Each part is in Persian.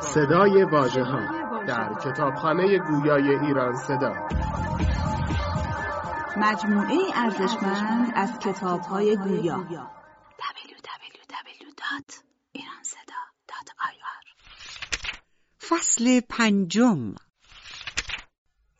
صدای واژه ها در کتابخانه گویای ایران صدا. مجموعه ارزشمند از کتاب های گویا www.iranseda.ir فصل پنجم.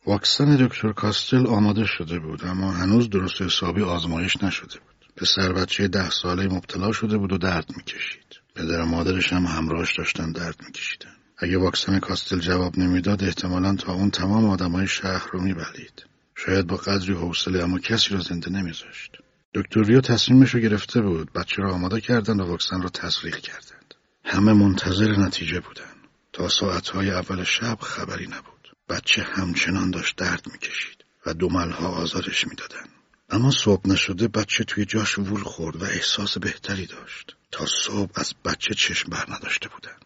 واکسن دکتر کاستل آماده شده بود اما هنوز درست حسابی آزمایش نشده بود. پسر بچه ده ساله مبتلا شده بود و درد می‌کشید. پدر و مادرش هم همراهش داشتن درد میکشیدن. اگه واکسن کاستل جواب نمی‌داد احتمالا تا اون تمام آدمای شهر رو میبلید. شاید با قدری حوصله اما کسی رو زنده نمیذاشت. دکتر ریو تصمیمش رو گرفته بود. بچه رو آماده کردن و واکسن رو تزریق کردند. همه منتظر نتیجه بودن. تا ساعتهای اول شب خبری نبود. بچه همچنان داشت درد می‌کشید و دوملها آزارش می‌دادن. اما صبح نشده بچه توی جاش وول خورد و احساس بهتری داشت. تا صبح از بچه چشم بر نداشته بودن.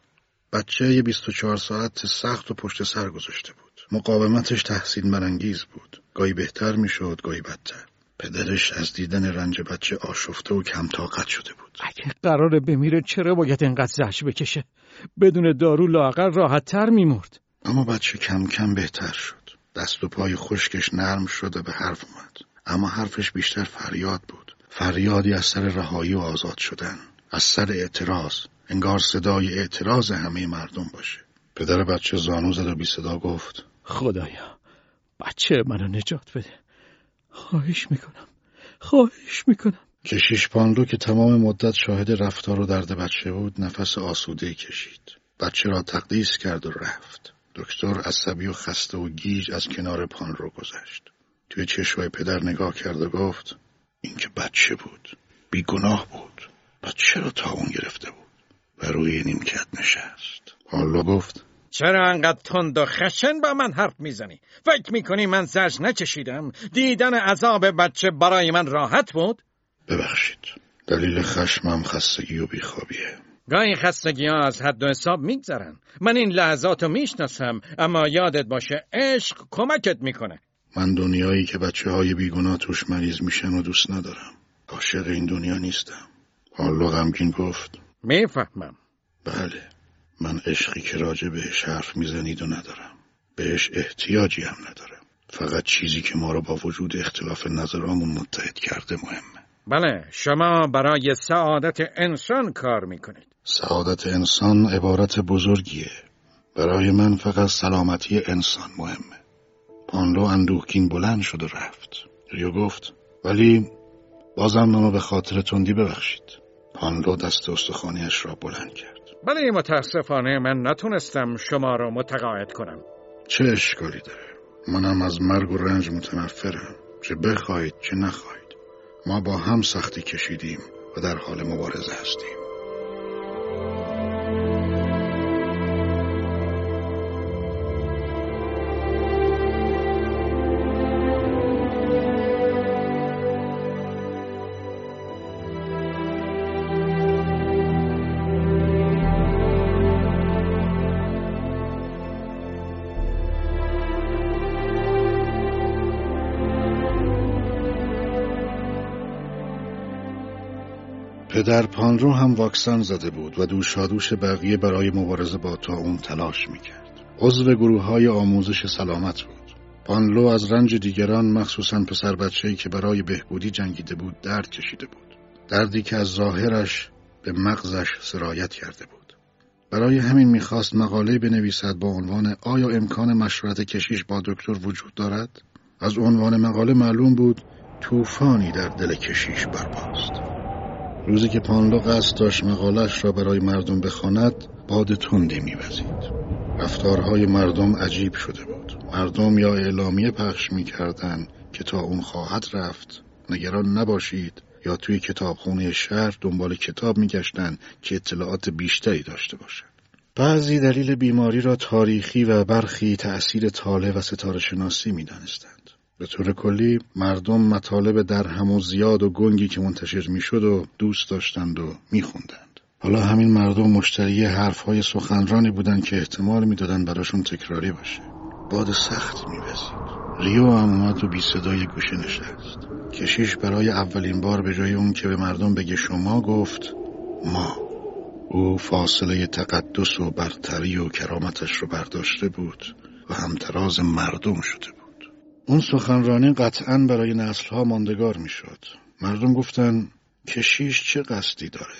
بچه یه 24 ساعت سخت و پشت سر گذاشته بود. مقاومتش تحسین برانگیز بود. گاهی بهتر می‌شد گاهی بدتر. پدرش از دیدن رنج بچه آشفته و کم طاقت شده بود. اگه قراره بمیره چرا باید انقدر زهش بکشه؟ بدون دارو لاغر راحت تر میمرد. اما بچه کم کم بهتر شد. دست و پای خشکش نرم شد و به حرف اومد. اما حرفش بیشتر فریاد بود. فریادی از سر رهایی و آزاد شدن. از سر اعتراض. انگار صدای اعتراض همه مردم باشه. پدر بچه زانو زد و بی صدا گفت. خدایا بچه منو نجات بده. خواهش می‌کنم. خواهش می‌کنم. کشیش پاندو که تمام مدت شاهد رفتار و درد بچه بود نفس آسوده کشید. بچه را تقدیس کرد و رفت. دکتر عصبی و خسته و گیج از کنار پاندرو گذشت توی چشمای پدر نگاه کرد و گفت این که بچه بود بیگناه بود بچه را تا اون گرفته بود و روی نیمکت نشست حالا گفت چرا انقدر تند و خشن با من حرف می‌زنی؟ فکر می‌کنی من زج نچشیدم؟ دیدن عذاب بچه برای من راحت بود؟ ببخشید دلیل خشمم خستگی و بیخوابیه گاهی خستگی ها از حد و حساب میگذرن من این لحظات رو می‌شناسم اما یادت باشه عشق کمکت می‌کنه من دنیایی که بچه های بیگناه توش مریض میشن و دوست ندارم. عاشق این دنیا نیستم. حالا غمگین گفت. می‌فهمم. بله. من عشقی که راجع بهش حرف می‌زنید و ندارم. بهش احتیاجی هم ندارم. فقط چیزی که ما رو با وجود اختلاف نظرامون متحد کرده مهمه. بله شما برای سعادت انسان کار می‌کنید. سعادت انسان عبارت بزرگیه. برای من فقط سلامتی انسان مهمه. پانلو اندوهگین بلند شد و رفت. ریو گفت ولی بازم منو به خاطر تندی ببخشید. پانلو دست استخوانیش را بلند کرد. ولی متاسفانه من نتونستم شما رو متقاعد کنم. چه اشکالی داره؟ منم از مرگ و رنج متنفرم. چه بخواهید چه نخواهید. ما با هم سختی کشیدیم و در حال مبارزه هستیم. پدر پانرو هم واکسن زده بود و دوشادوش بقیه برای مبارزه با تا اون تلاش می‌کرد. عضو گروه های آموزش سلامت بود. پانلو از رنج دیگران مخصوصا پسر بچه‌ای که برای بهبودی جنگیده بود درد کشیده بود. دردی که از ظاهرش به مغزش سرایت کرده بود. برای همین می‌خواست مقاله بنویسد با عنوان آیا امکان مشورت کشیش با دکتر وجود دارد؟ از عنوان مقاله معلوم بود طوفانی در دل کشیش برپاست. روزی که پانلو قصد داشت مقالش را برای مردم بخواند باد تندی میوزید. رفتارهای مردم عجیب شده بود. مردم یا اعلامیه پخش می‌کردند که تا اون خواهد رفت نگران نباشید یا توی کتابخونه شهر دنبال کتاب میگشتند که اطلاعات بیشتری داشته باشند. بعضی دلیل بیماری را تاریخی و برخی تأثیر طالع و ستاره شناسی می‌دانستند. به طور کلی مردم مطالب در هم و زیاد و گنگی که منتشر می‌شد و دوست داشتند و میخوندند. حالا همین مردم مشتری حرفهای سخنرانی بودند که احتمال می‌دادند براشون تکراری باشه. باد سختی میوزید ریو هم اومد و بی صدای گوشه نشست کشیش برای اولین بار به جای اون که به مردم بگه شما گفت ما او فاصله تقدس و برتری و کرامتش رو برداشته بود و همتراز مردم شده بود اون سخنرانی قطعا برای نسلها ماندگار می‌شد. مردم گفتن کشیش چه قصدی داره؟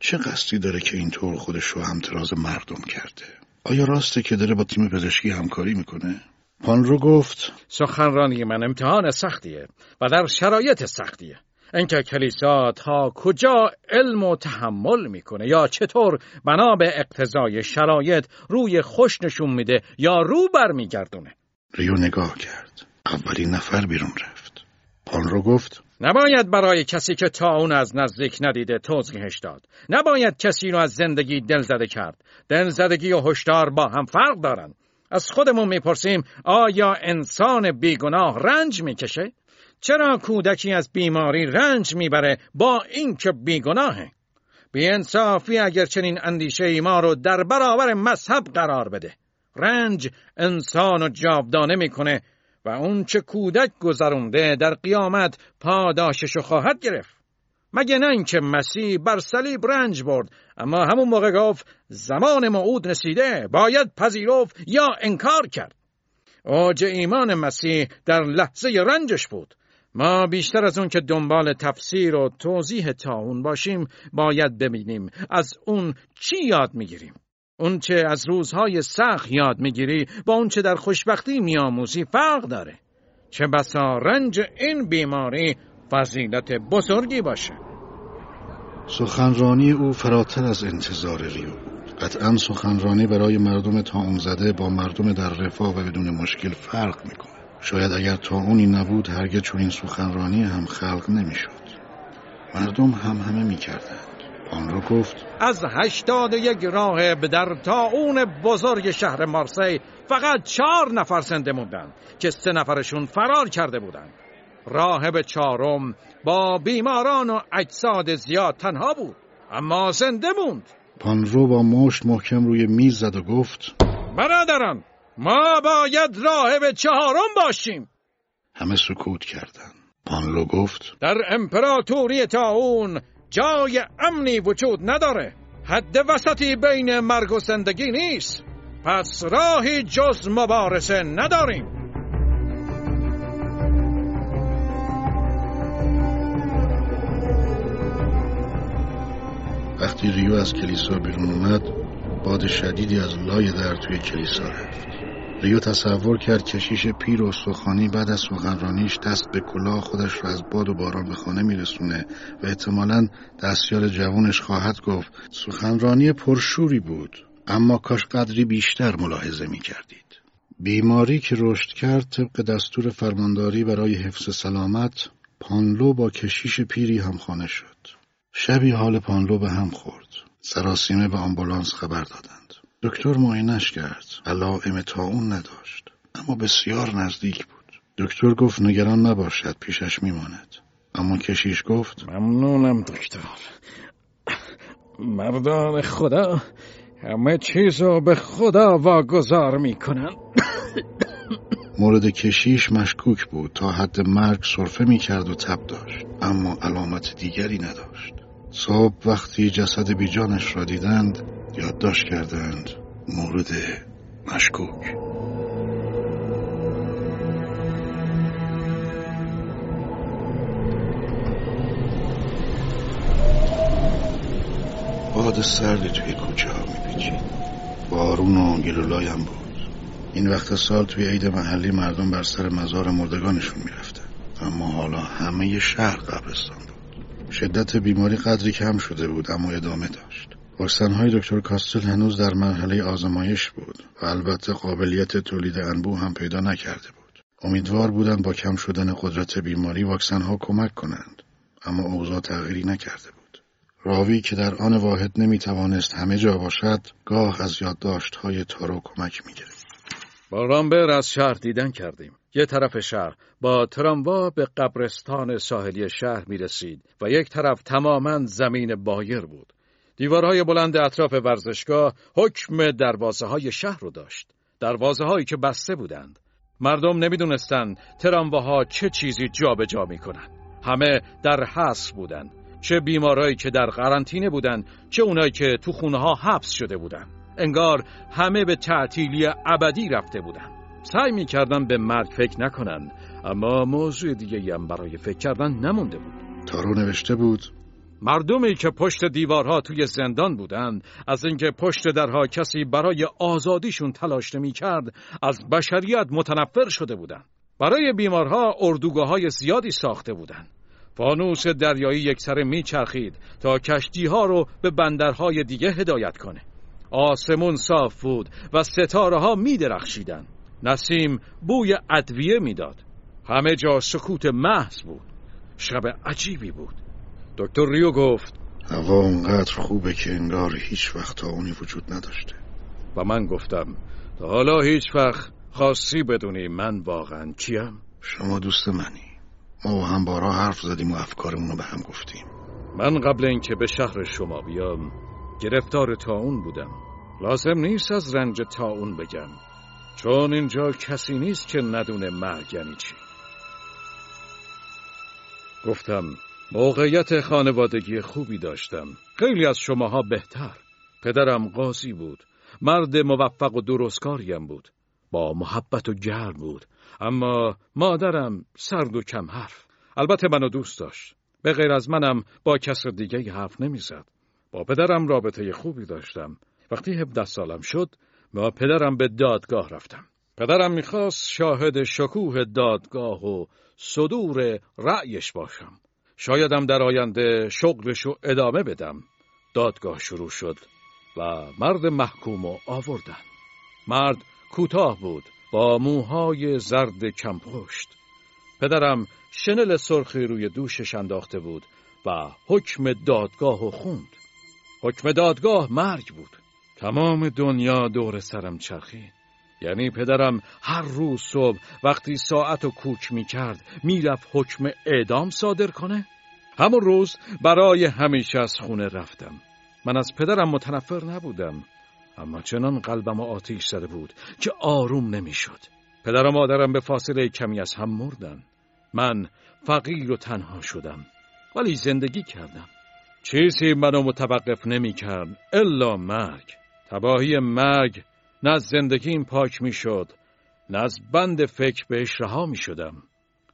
چه قصدی داره که اینطور خودش رو همتراز مردم کرده؟ آیا راسته که داره با تیم پزشکی همکاری می‌کنه؟ پانرو گفت سخنرانی من امتحان سختیه و در شرایط سختیه. اینکه کلیسا تا کجا علم و تحمل می‌کنه یا چطور بنا به اقتضای شرایط روی خوش نشون میده یا رو برمیگردونه. ریو نگاه کرد. اولین نفر بیرون رفت. پانرو گفت نباید برای کسی که تا اون از نزدیک ندیده توضیحش داد. نباید کسی رو از زندگی دلزده کرد. دلزدگی و هشدار با هم فرق دارن. از خودمون می‌پرسیم آیا انسان بیگناه رنج می‌کشه؟ چرا کودکی از بیماری رنج می‌بره با اینکه بیگناهه؟ انصافی اگر چنین اندیشه ای ما رو در برابر مذهب قرار بده. رنج انسان و جاودانه می‌کنه و اون چه کودک گذرونده در قیامت پاداششو خواهد گرفت. مگه نه اینکه مسیح بر صلیب رنج برد اما همون موقع گفت زمان موعود رسیده باید پذیرفت یا انکار کرد. اوج ایمان مسیح در لحظه رنجش بود. ما بیشتر از اون که دنبال تفسیر و توضیح تاون باشیم باید ببینیم از اون چی یاد می‌گیریم. اون چه از روزهای سخت یاد می‌گیری با اون چه در خوشبختی میآموزی فرق داره. چه بسا رنج این بیماری فضیلت بزرگی باشه. سخنرانی او فراتر از انتظار ریو بود. قطعا سخنرانی برای مردم تا زده با مردم در رفاه و بدون مشکل فرق می‌کنه شاید اگر تا اونی نبود هرگز چون این سخنرانی هم خلق نمی‌شد. مردم هم همه می‌کردند. آن را گفت از هشتاد یک راهب در اون بزرگ شهر مارسی فقط چهار نفر زنده موندن که سه نفرشون فرار کرده بودند. راهب چهارم با بیماران و اجساد زیاد تنها بود اما زنده موند. پانرو با مشت محکم روی میز زد و گفت برادران ما باید راهب چهارم باشیم. همه سکوت کردند. پانلو گفت در امپراتوری تاون جای امنی وجود نداره. حد وسطی بین مرگ و زندگی نیست. پس راهی جز مبارزه نداریم. وقتی ریو از کلیسا بیرون اومد باد شدیدی از لای در توی کلیسا رفت. ریو تصور کرد کشیش پیر و سخانی بعد از سخنرانیش دست به کلاه خودش را از باد و باران به خانه میرسونه و احتمالا دستیار جوونش خواهد گفت سخنرانی پرشوری بود اما کاش قدری بیشتر ملاحظه می کردید. بیماری که رشد کرد طبق دستور فرمانداری برای حفظ سلامت پانلو با کشیش پیری همخانه شد. شبی حال پانلو به هم خورد. سراسیمه به آمبولانس خبر دادند. دکتر معاینش کرد. علائم اون نداشت. اما بسیار نزدیک بود. دکتر گفت نگران نباشد پیشش میماند. اما کشیش گفت ممنونم دکتر. مردان خدا همه چیزو به خدا واگذار می‌کنن مورد کشیش مشکوک بود تا حد مرگ صرفه می‌کرد و تب داشت اما علامت دیگری نداشت صبح وقتی جسد بیجانش را دیدند یادداشت کردند مورد مشکوک. باد سردی توی کوچه ها میپیچید. بارون و گلولایم بود. این وقت سال توی عید محلی مردم بر سر مزار مردگانشون می‌رفتن. اما حالا همه شهر قبرستان شدت بیماری قدری کم شده بود اما ادامه داشت. های دکتر کاستل هنوز در مرحله آزمایش بود و البته قابلیت تولید انبوه هم پیدا نکرده بود. امیدوار بودند با کم شدن قدرت بیماری واکسن ها کمک کنند اما اوضاع تغییری نکرده بود. راوی که در آن واحد نمی‌توانست همه جا باشد گاه از یادداشت های تارو کمک می‌گرفت. با رامبر از شهر دیدن کردیم. یه طرف شهر با تراموا به قبرستان ساحلی شهر می رسید و یک طرف تماما زمین بایر بود. دیوارهای بلند اطراف ورزشگاه حکم دروازه های شهر رو داشت. دروازه هایی که بسته بودند. مردم نمی‌دونستند ترامواها چه چیزی جابجا جا می‌کنند. همه در حصر بودند. چه بیمارایی که در قرنطینه بودند چه اونایی که تو خونه ها حبس شده بودند. انگار همه به تعطیلی ابدی رفته بودند. سعی می‌کردن به مرگ فکر نکنن اما موضوع دیگه هم برای فکر کردن نمونده بود. تارو نوشته بود مردمی که پشت دیوارها توی زندان بودند از اینکه پشت درها کسی برای آزادیشون تلاش نمی کرد از بشریت متنفر شده بودند برای بیمارها اردوگاه های زیادی ساخته بودند فانوس دریایی یکسره میچرخید تا کشتی ها رو به بندرهای دیگه هدایت کنه آسمون صاف بود و ستاره ها می درخشیدن. نسیم بوی ادویه می‌داد. همه جا سکوت محض بود. شب عجیبی بود. دکتر ریو گفت هوا اونقدر خوبه که انگار هیچ وقت اونی وجود نداشته. و من گفتم تا حالا هیچ وقت خاصی بدونی من واقعا چیم؟ شما دوست منی. ما هم بارا حرف زدیم و افکارمون رو به هم گفتیم. من قبل اینکه به شهر شما بیام گرفتار تاون بودم. لازم نیست از رنج تاون بگم. چون اینجا کسی نیست که ندونه مرگ یعنی چی. گفتم موقعیت خانوادگی خوبی داشتم. خیلی از شماها بهتر. پدرم قاضی بود. مرد موفق و درستکاریم بود. با محبت و گرم بود. اما مادرم سرد و کم حرف. البته منو دوست داشت. به غیر از منم با کس دیگه حرف نمی‌زد. با پدرم رابطه خوبی داشتم. وقتی 17 سالم شد با پدرم به دادگاه رفتم. پدرم می‌خواست شاهد شکوه دادگاه و صدور رأیش باشم. شایدم در آینده شغلشو ادامه بدم. دادگاه شروع شد و مرد محکوم و آوردن. مرد کوتاه بود با موهای زرد کمپشت. پدرم شنل سرخی روی دوشش انداخته بود و حکم دادگاه و خوند. حکم دادگاه مرگ بود. تمام دنیا دور سرم چرخید. یعنی پدرم هر روز صبح وقتی ساعت و کوک می کرد می‌رفت حکم اعدام صادر کنه؟ همون روز برای همیشه از خونه رفتم من از پدرم متنفر نبودم اما چنان قلبم آتیش زده بود که آروم نمی‌شد. پدر و مادرم به فاصله کمی از هم مردن من فقیر و تنها شدم ولی زندگی کردم چیزی منو متوقف نمی کرد الا مرگ تباهی مرگ نه از زندگیم پاک می شد نه از بند فکر بهش رها می شدم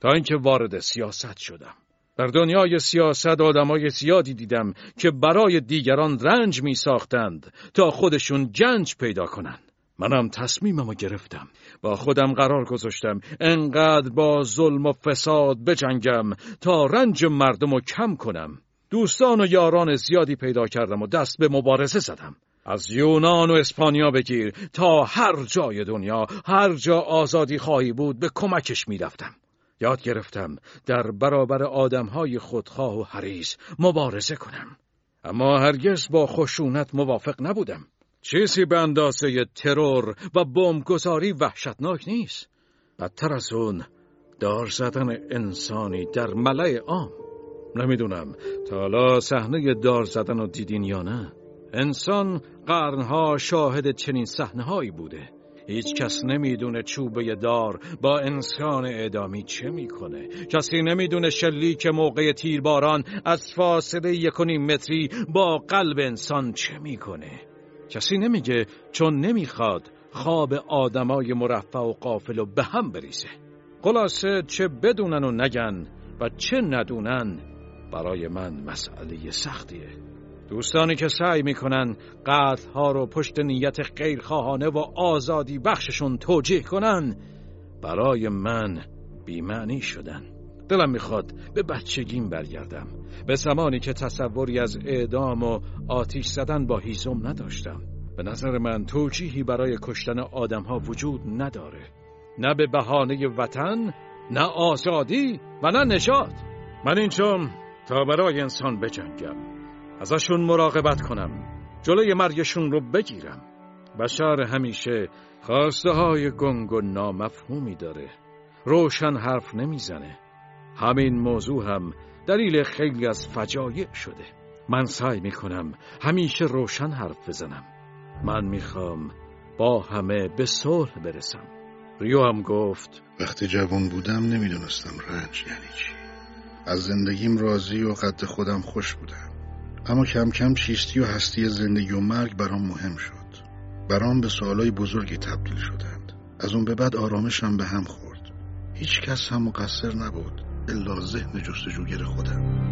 تا اینکه وارد سیاست شدم. در دنیای سیاست آدمای زیادی دیدم که برای دیگران رنج می ساختند تا خودشون جنج پیدا کنند منم تصمیمم گرفتم. با خودم قرار گذاشتم انقدر با ظلم و فساد بجنگم تا رنج مردم رو کم کنم. دوستان و یاران زیادی پیدا کردم و دست به مبارزه زدم. از یونان و اسپانیا بگیر تا هر جای دنیا هر جا آزادی خواهی بود به کمکش می‌رفتم. یاد گرفتم در برابر آدمهای خودخواه و حریص مبارزه کنم. اما هرگز با خشونت موافق نبودم. چیزی به اندازه ترور و بمبگذاری وحشتناک نیست. بدتر از اون دار زدن انسانی در ملع عام. نمی‌دونم تا حالا صحنه دار زدن رو دیدین یا نه. انسان قرنها شاهد چنین صحنه هایی بوده. هیچ کس نمی‌دونه چوبه دار با انسان اعدامی چه می‌کنه. کسی نمی‌دونه شلیک موقع تیرباران از فاصله یکونیم متری با قلب انسان چه می‌کنه. کسی نمیگه چون نمی‌خواد خواب آدمای مرفع و قافل و به هم بریزه. خلاصه چه بدونن و نگن و چه ندونن برای من مسئله سختیه. دوستانی که سعی می‌کنن قتل ها رو پشت نیت غیرخواهانه و آزادی بخششون توجیه کنن برای من بیمعنی شدن. دلم می‌خواد به بچگیم برگردم. به زمانی که تصوری از اعدام و آتیش زدن با هیزم نداشتم. به نظر من توجیهی برای کشتن آدم ها وجود نداره. نه به بهانه وطن نه آزادی و نه نجات. من اینجام تا برای انسان بجنگم. ازشون مراقبت کنم. جلوی مرگشون رو بگیرم. بشر همیشه خواسته های گنگ و نامفهومی داره. روشن حرف نمی‌زنه. همین موضوع هم دلیل خیلی از فجایع شده. من سعی می‌کنم همیشه روشن حرف بزنم. من می‌خوام با همه به صلح برسم. ریو هم گفت وقتی جوان بودم نمی‌دونستم رنج یعنی چی. از زندگیم راضی و قد خودم خوش بودم. اما کم کم چیستی و هستی زندگی و مرگ برام مهم شد. برام به سوالای بزرگی تبدیل شدند. از اون به بعد آرامشم به هم خورد. هیچ کس هم مقصر نبود الا ذهن جستجوگر خودم.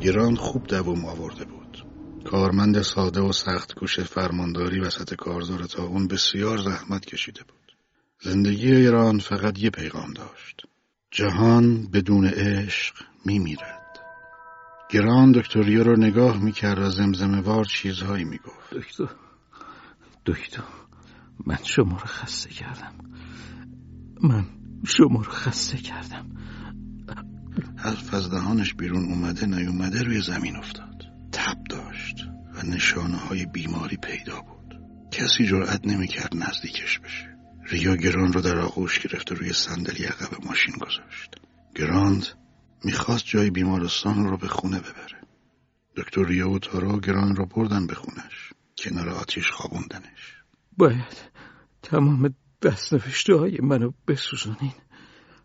گران خوب دوم آورده بود. کارمند ساده و سخت کوش فرمانداری وسط کارزار تا اون بسیار زحمت کشیده بود. زندگی ایران فقط یه پیغام داشت. جهان بدون عشق میمیرد. گران دکتریا رو نگاه می‌کرد و زمزمه وار چیزهایی می‌گفت. دکتر دکتر من شما رو خسته کردم. من شما رو خسته کردم. حرف از دهانش بیرون اومده نیومده روی زمین افتاد. تب داشت و نشانه های بیماری پیدا بود. کسی جرأت نمی‌کرد نزدیکش بشه. ریا گران رو در آغوش گرفت و روی صندلی عقب ماشین گذاشت. گراند می‌خواست جای بیمارستان رو به خونه ببره. دکتر ریا و تارو گران رو بردن به خونش. کنار آتیش خوابوندنش. باید تمام دستنوشته های منو بسوزونین.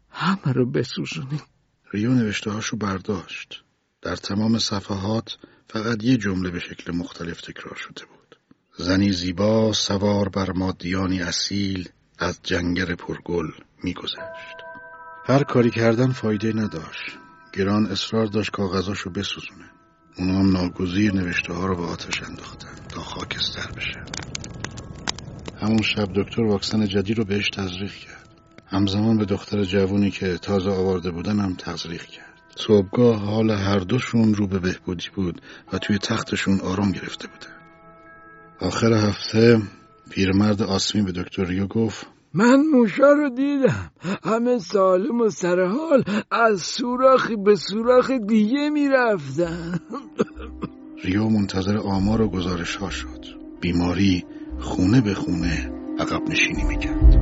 همه رو بسوزونین. ریو نوشته هاشو برداشت. در تمام صفحات فقط یه جمله به شکل مختلف تکرار شده بود. زنی زیبا سوار بر مادیانی اصیل از جنگر پرگل میگذشت. هر کاری کردن فایده نداشت. گران اصرار داشت کاغذاشو بسوزونه. اونا هم ناگزیر نوشته ها رو به آتش انداختن تا خاکستر بشه. همون شب دکتر واکسن جدید رو بهش تزریق کرد. همزمان به دختر جوونی که تازه آورده بودن هم تزریق کرد. صبحگاه حال هر دوشون رو به بهبودی بود و توی تختشون آرام گرفته بودن. آخر هفته پیرمرد آسمی به دکتر ریو گفت من موشا رو دیدم. همه سالم و سرحال از سوراخی به سوراخ دیگه می‌رفتن. ریو منتظر آمار و گزارش ها شد. بیماری خونه به خونه عقب نشینی می‌کرد.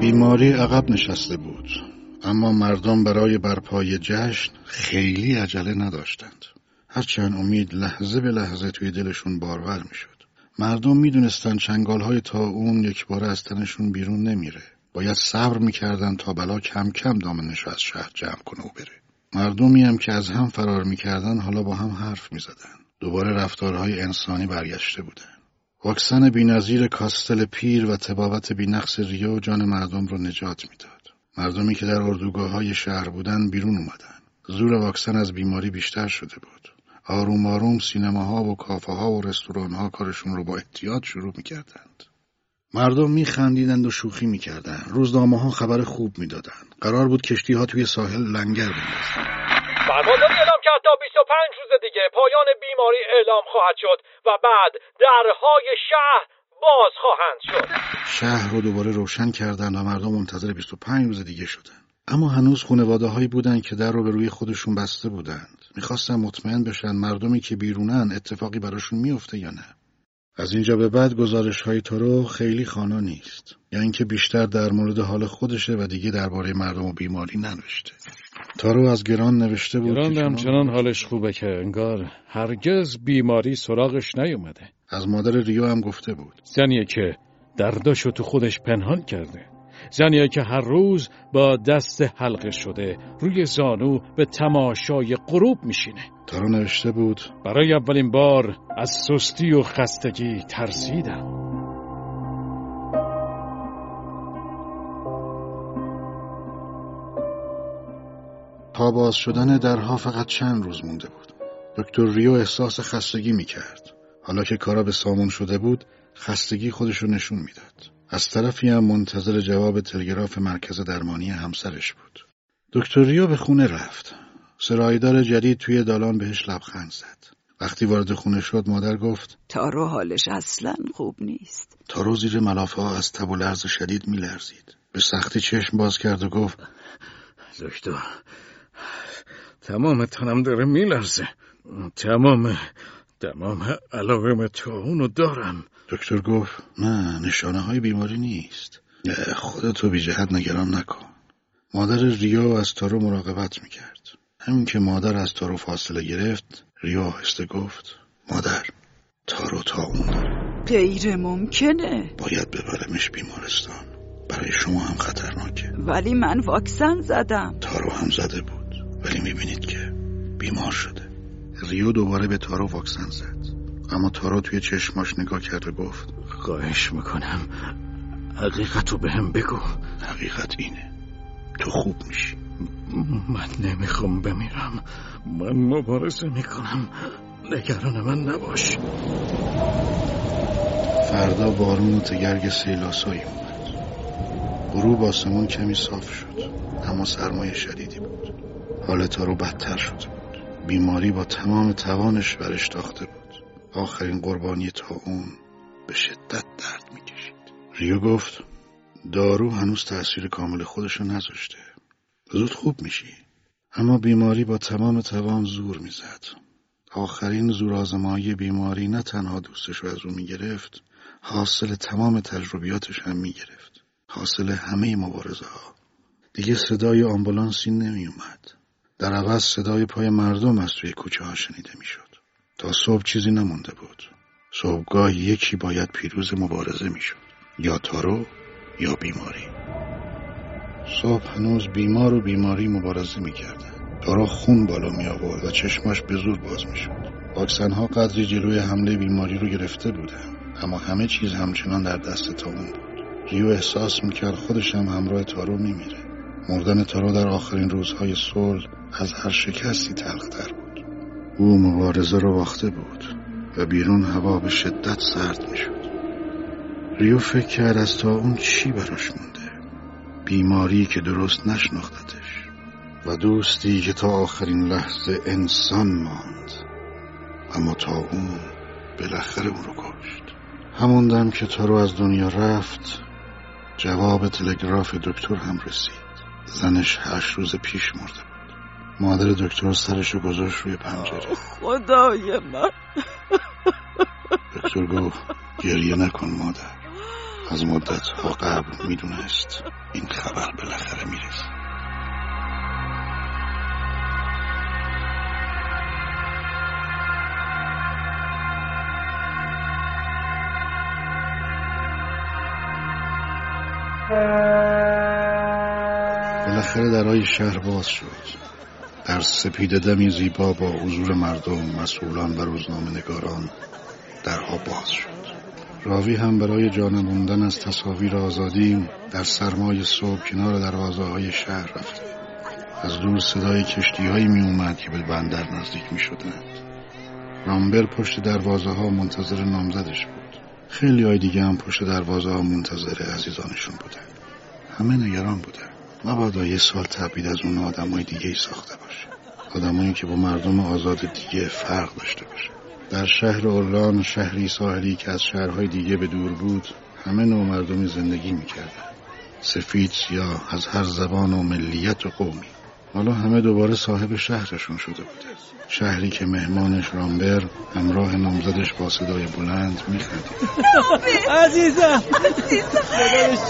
بیماری عقب نشسته بود. اما مردم برای برپای جشن خیلی عجله نداشتند. هرچند امید لحظه به لحظه توی دلشون بارور می‌شد. مردم می‌دونستند چنگال های تا اون یک بار از تنشون بیرون نمیره. باید صبر می‌کردن تا بلا کم کم دامنش از شهر جمع کنه و بره. مردمی هم که از هم فرار می‌کردن حالا با هم حرف می‌زدن. دوباره رفتارهای انسانی برگشته بودن. واکسن بینظیر کاستل پیر و تبابت بینقص ریو جان مردم رو نجات می‌داد. مردمی که در اردوگاه های شهر بودن بیرون اومدن. زور واکسن از بیماری بیشتر شده بود. آروم آروم سینماها و کافه ها و رستوران ها کارشون رو با احتیاط شروع می‌کردند. مردم میخندیدند و شوخی می‌کردند. روزنامه ها خبر خوب می‌دادند. قرار بود کشتی ها توی ساحل لنگر بندازند فرمانداری اعلام کرد تا 25 روز دیگه پایان بیماری اعلام خواهد شد و بعد درهای شهر باز خواهند شد. شهر رو دوباره روشن کردند و مردم منتظر 25 روز دیگه شدن. اما هنوز خانواده هایی بودن که در رو به روی خودشون بسته بودند. می‌خواستن مطمئن بشن مردمی که بیرونن اتفاقی براشون میفته یا نه. از اینجا به بعد گزارش های تو رو خیلی خانا نیست. یا اینکه بیشتر در مورد حال خودشه و دیگه درباره مردم و بیماری ننوشته. تارو از گران نوشته بود گران همچنان حالش خوبه که انگار هرگز بیماری سراغش نیومده. از مادر ریو هم گفته بود. زنیه که درداشو تو خودش پنهان کرده. زنیه که هر روز با دست حلقه شده روی زانو به تماشای غروب میشینه. تارو نوشته بود برای اولین بار از سستی و خستگی ترسیدم. تا باز شدن درها فقط چند روز مونده بود. دکتر ریو احساس خستگی می‌کرد. حالا که کارا به سامون شده بود خستگی خودشو نشون می‌داد. از طرفی هم منتظر جواب تلگراف مرکز درمانی همسرش بود. دکتر ریو به خونه رفت. سرایدار جدید توی دالان بهش لبخند زد. وقتی وارد خونه شد مادر گفت تارو حالش اصلا خوب نیست. تارو زیر ملافه ها از تب و لرز شدید میلرزید. به سختی چشم باز کرد و گفت دکتر تمام تنم داره میلرزه. تمام. تمام علائم اونو دارم دکتر گفت نه نشانه های بیماری نیست. خودتو بی جهت نگران نکن. مادر ریو از تارو مراقبت می‌کرد. همین که مادر از تارو فاصله گرفت ریو آهسته گفت مادر تارو تا اون داره غیر ممکنه. باید ببرمش بیمارستان. برای شما هم خطرناکه. ولی من واکسن زدم. تارو هم زده بود. ولی می‌بینید که بیمار شده. ریو دوباره به تارو واکسن زد. اما تارو توی چشماش نگاه کرد و گفت خواهش می‌کنم. حقیقت رو به هم بگو. حقیقت اینه. تو خوب میشی. من نمی‌خوام بمیرم. من مبارزه می‌کنم. نگران من نباش. فردا بارون و تگرگ سیلاسایی اومد. غروب آسمون کمی صاف شد اما سرمایه شدیدی بود. حال تارو بدتر شده بود بیماری با تمام توانش برش تاخته بود. آخرین قربانی تا اون به شدت درد می‌کشید. ریو گفت دارو هنوز تأثیر کامل خودشو نذاشته. زود خوب میشی. اما بیماری با تمام توان زور می‌زد. آخرین زورآزمایی بیماری نه تنها دوستش رو از او می‌گرفت حاصل تمام تجربیاتش هم می‌گرفت. حاصل همه مبارزه ها دیگه صدای آمبولانسی نمی اومد در عوض صدای پای مردم از توی کوچه ها شنیده می‌شد. تا صبح چیزی نمونده بود. صبحگاه یکی باید پیروز مبارزه می‌شد. یا تارو یا بیماری. صبح هنوز بیمار و بیماری مبارزه می‌کردن تارو خون بالا می آورد و چشماش به زور باز می‌شد. واکسن ها قدری جلوی حمله بیماری رو گرفته بودن اما همه چیز همچنان در دست تا اون بود. ریو احساس می‌کرد خودش هم همراه تارو میمیره مردن تارو در آخرین روزهای صلح از هر شکستی تلختر بود. او مبارزه رو باخته بود و بیرون هوا به شدت سرد می‌شد. ریو فکر کرد از تا اون چی براش مونده. بیماری که درست نشناختتش. و دوستی که تا آخرین لحظه انسان ماند. اما تا اون بالاخره اون رو کشت. همون دم که تارو از دنیا رفت جواب تلگراف دکتر هم رسید. زنش هشت روز پیش مرده بود. مادر دکتر سرشو گذاشت روی پنجره. خدای من. دکتر گفت گریه نکن مادر. از مدت ها قبل می‌دونست این خبر بالاخره می‌رسه. بالاخره درای شهر باز شد. در سپید دمی زیبا با حضور مردم مسئولان و روزنامه نگاران درها باز شد. راوی هم برای جانموندن از تصاویر آزادی در سرمای صبح کنار دروازه های شهر رفته از دور صدای کشتی هایی می اومد که به بندر نزدیک می شدند رامبر پشت دروازه ها منتظر نامزدش بود. خیلی های دیگه هم پشت دروازه ها منتظر عزیزانشون بودن همه نگران بودن مبادا یه سال تبعید از اون آدم های دیگه ای ساخته باشه. آدمایی که با مردم آزاد دیگه فرق داشته باشه. در شهر اورلان شهری ساحلی که از شهرهای دیگه به دور بود همه نوع مردمی زندگی می‌کردن. سفید سیاه از هر زبان و ملیت و قومی. حالا همه دوباره صاحب شهرشون شده بوده. شهری که مهمانش رامبر همراه نامزدش با صدای بلند میخندید. عزیزم!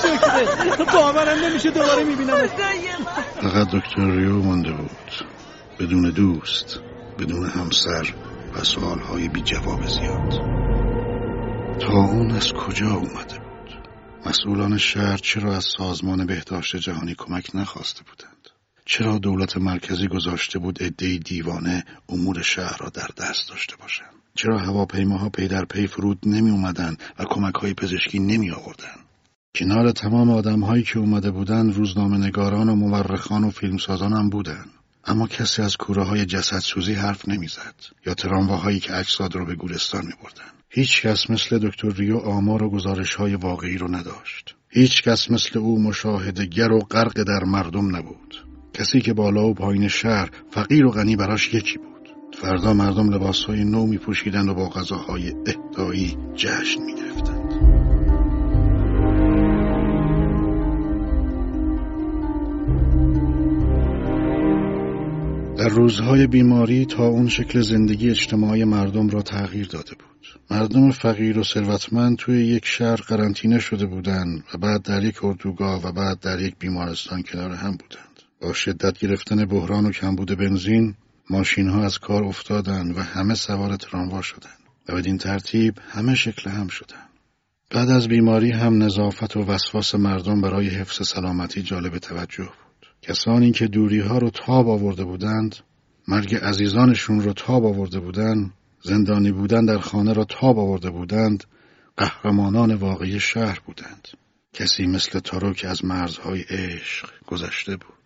شکره باورم نمیشه دوباره می‌بینم فقط دکتر ریو مونده بود. بدون دوست بدون همسر و سوالهای بی جواب زیاد. تا اون از کجا اومده بود؟ مسئولان شهر چرا از سازمان بهداشت جهانی کمک نخواسته بودند؟ چرا دولت مرکزی گذاشته بود عدهای دیوانه امور شهر را در دست داشته باشند چرا هواپیماها پی در پی فرود نمی اومدن و کمک های پزشکی نمی آوردن کنار تمام آدم هایی که اومده بودن روزنامه نگاران و مورخان و فیلمسازان هم بودن اما کسی از کوره های جسد سوزی حرف نمی‌زد یا ترامواهایی که اجساد رو به گورستان می بردن. هیچ کس مثل دکتر ریو آمار و گزارش های واقعی رو نداشت. هیچ کس مثل او مشاهدگر و غرق در مردم نبود. کسی که بالا و پایین شهر فقیر و غنی براش یکی بود. فردا مردم لباس های نو می پوشیدن و با غذاهای اهدایی جشن می گرفتند. در روزهای بیماری تا اون شکل زندگی اجتماعی مردم را تغییر داده بود. مردم فقیر و ثروتمند توی یک شهر قرنطینه شده بودند و بعد در یک اردوگاه و بعد در یک بیمارستان کنار هم بودند. با شدت گرفتن بحران و کمبود بنزین ماشین ها از کار افتادند و همه سوار تراموا شدند و بدین ترتیب همه شکل هم شدند. بعد از بیماری هم نظافت و وسواس مردم برای حفظ سلامتی جالب توجه بود. کسانی که دوری ها رو تاب آورده بودند، مرگ عزیزانشون رو تاب آورده بودند، زندانی بودن در خانه را تاب آورده بودند، قهرمانان واقعی شهر بودند. کسی مثل تارو که از مرزهای عشق گذشته بود.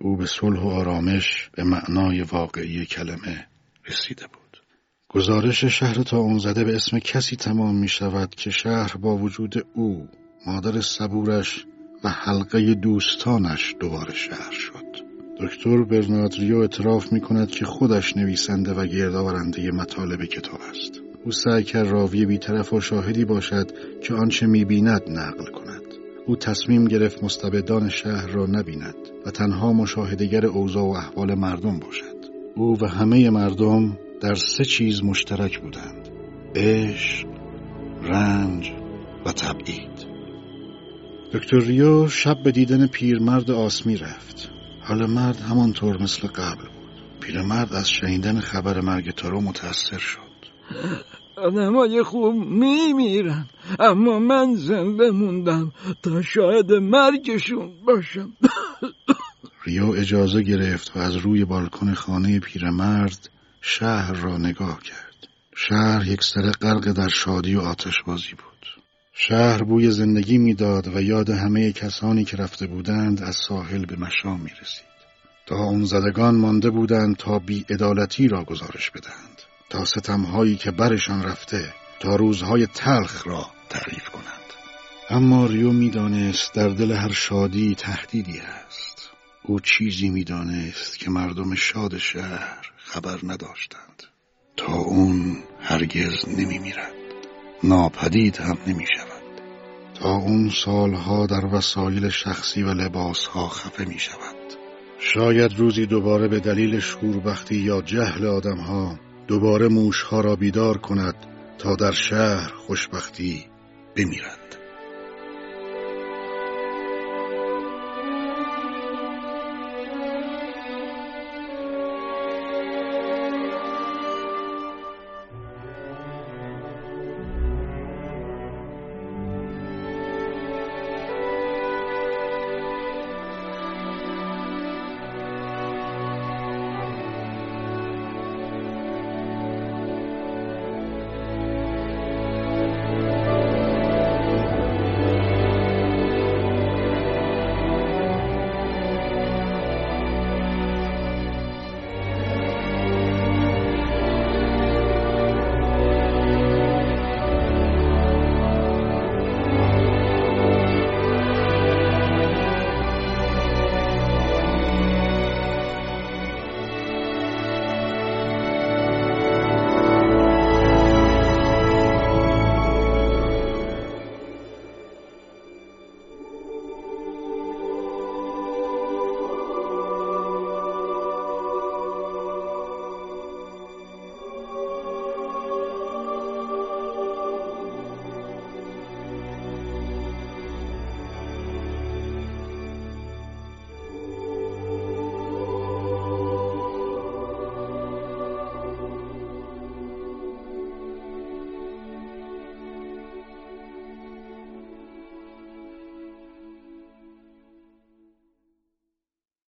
او به صلح و آرامش به معنای واقعی کلمه رسیده بود. گزارش شهر تا اون زده به اسم کسی تمام می شود که شهر با وجود او مادر صبورش و حلقه دوستانش دوباره شهر شد. دکتر برناردریو اعتراف می کند که خودش نویسنده و گردآورنده مطالب کتاب است. او سعی کرد راوی بیطرف و شاهدی باشد که آنچه می بیند نقل کند. او تصمیم گرفت مستبدان شهر را نبیند و تنها مشاهدگر اوضاع و احوال مردم باشد. او و همه مردم در سه چیز مشترک بودند عشق رنج و تبعید. دکتر ریو شب به دیدن پیرمرد آسمی رفت. حال مرد همانطور مثل قبل بود. پیرمرد از شنیدن خبر مرگ تارو متأثر شد. آدمای خوب میمیرن اما من زنده موندم تا شاید مرگشون باشم. ریو اجازه گرفت و از روی بالکن خانه پیرمرد شهر را نگاه کرد. شهر یک سر غرق در شادی و آتشبازی بود. شهر بوی زندگی می‌داد و یاد همه کسانی که رفته بودند از ساحل به مشام می رسید. تا اون زدگان مانده بودند تا ادالتی را گزارش بدهند. تا ستمهایی که برشان رفته تا روزهای تلخ را تعریف کنند. اما ریو می‌دانست در دل هر شادی تهدیدی است او چیزی می‌دانست که مردم شاد شهر خبر نداشتند. تا اون هرگز نمی میرد ناپدید هم نمی شود تا اون سالها در وسایل شخصی و لباسها خفه می شود شاید روزی دوباره به دلیل شوربختی یا جهل آدمها دوباره موشها را بیدار کند تا در شهر خوشبختی بمیرد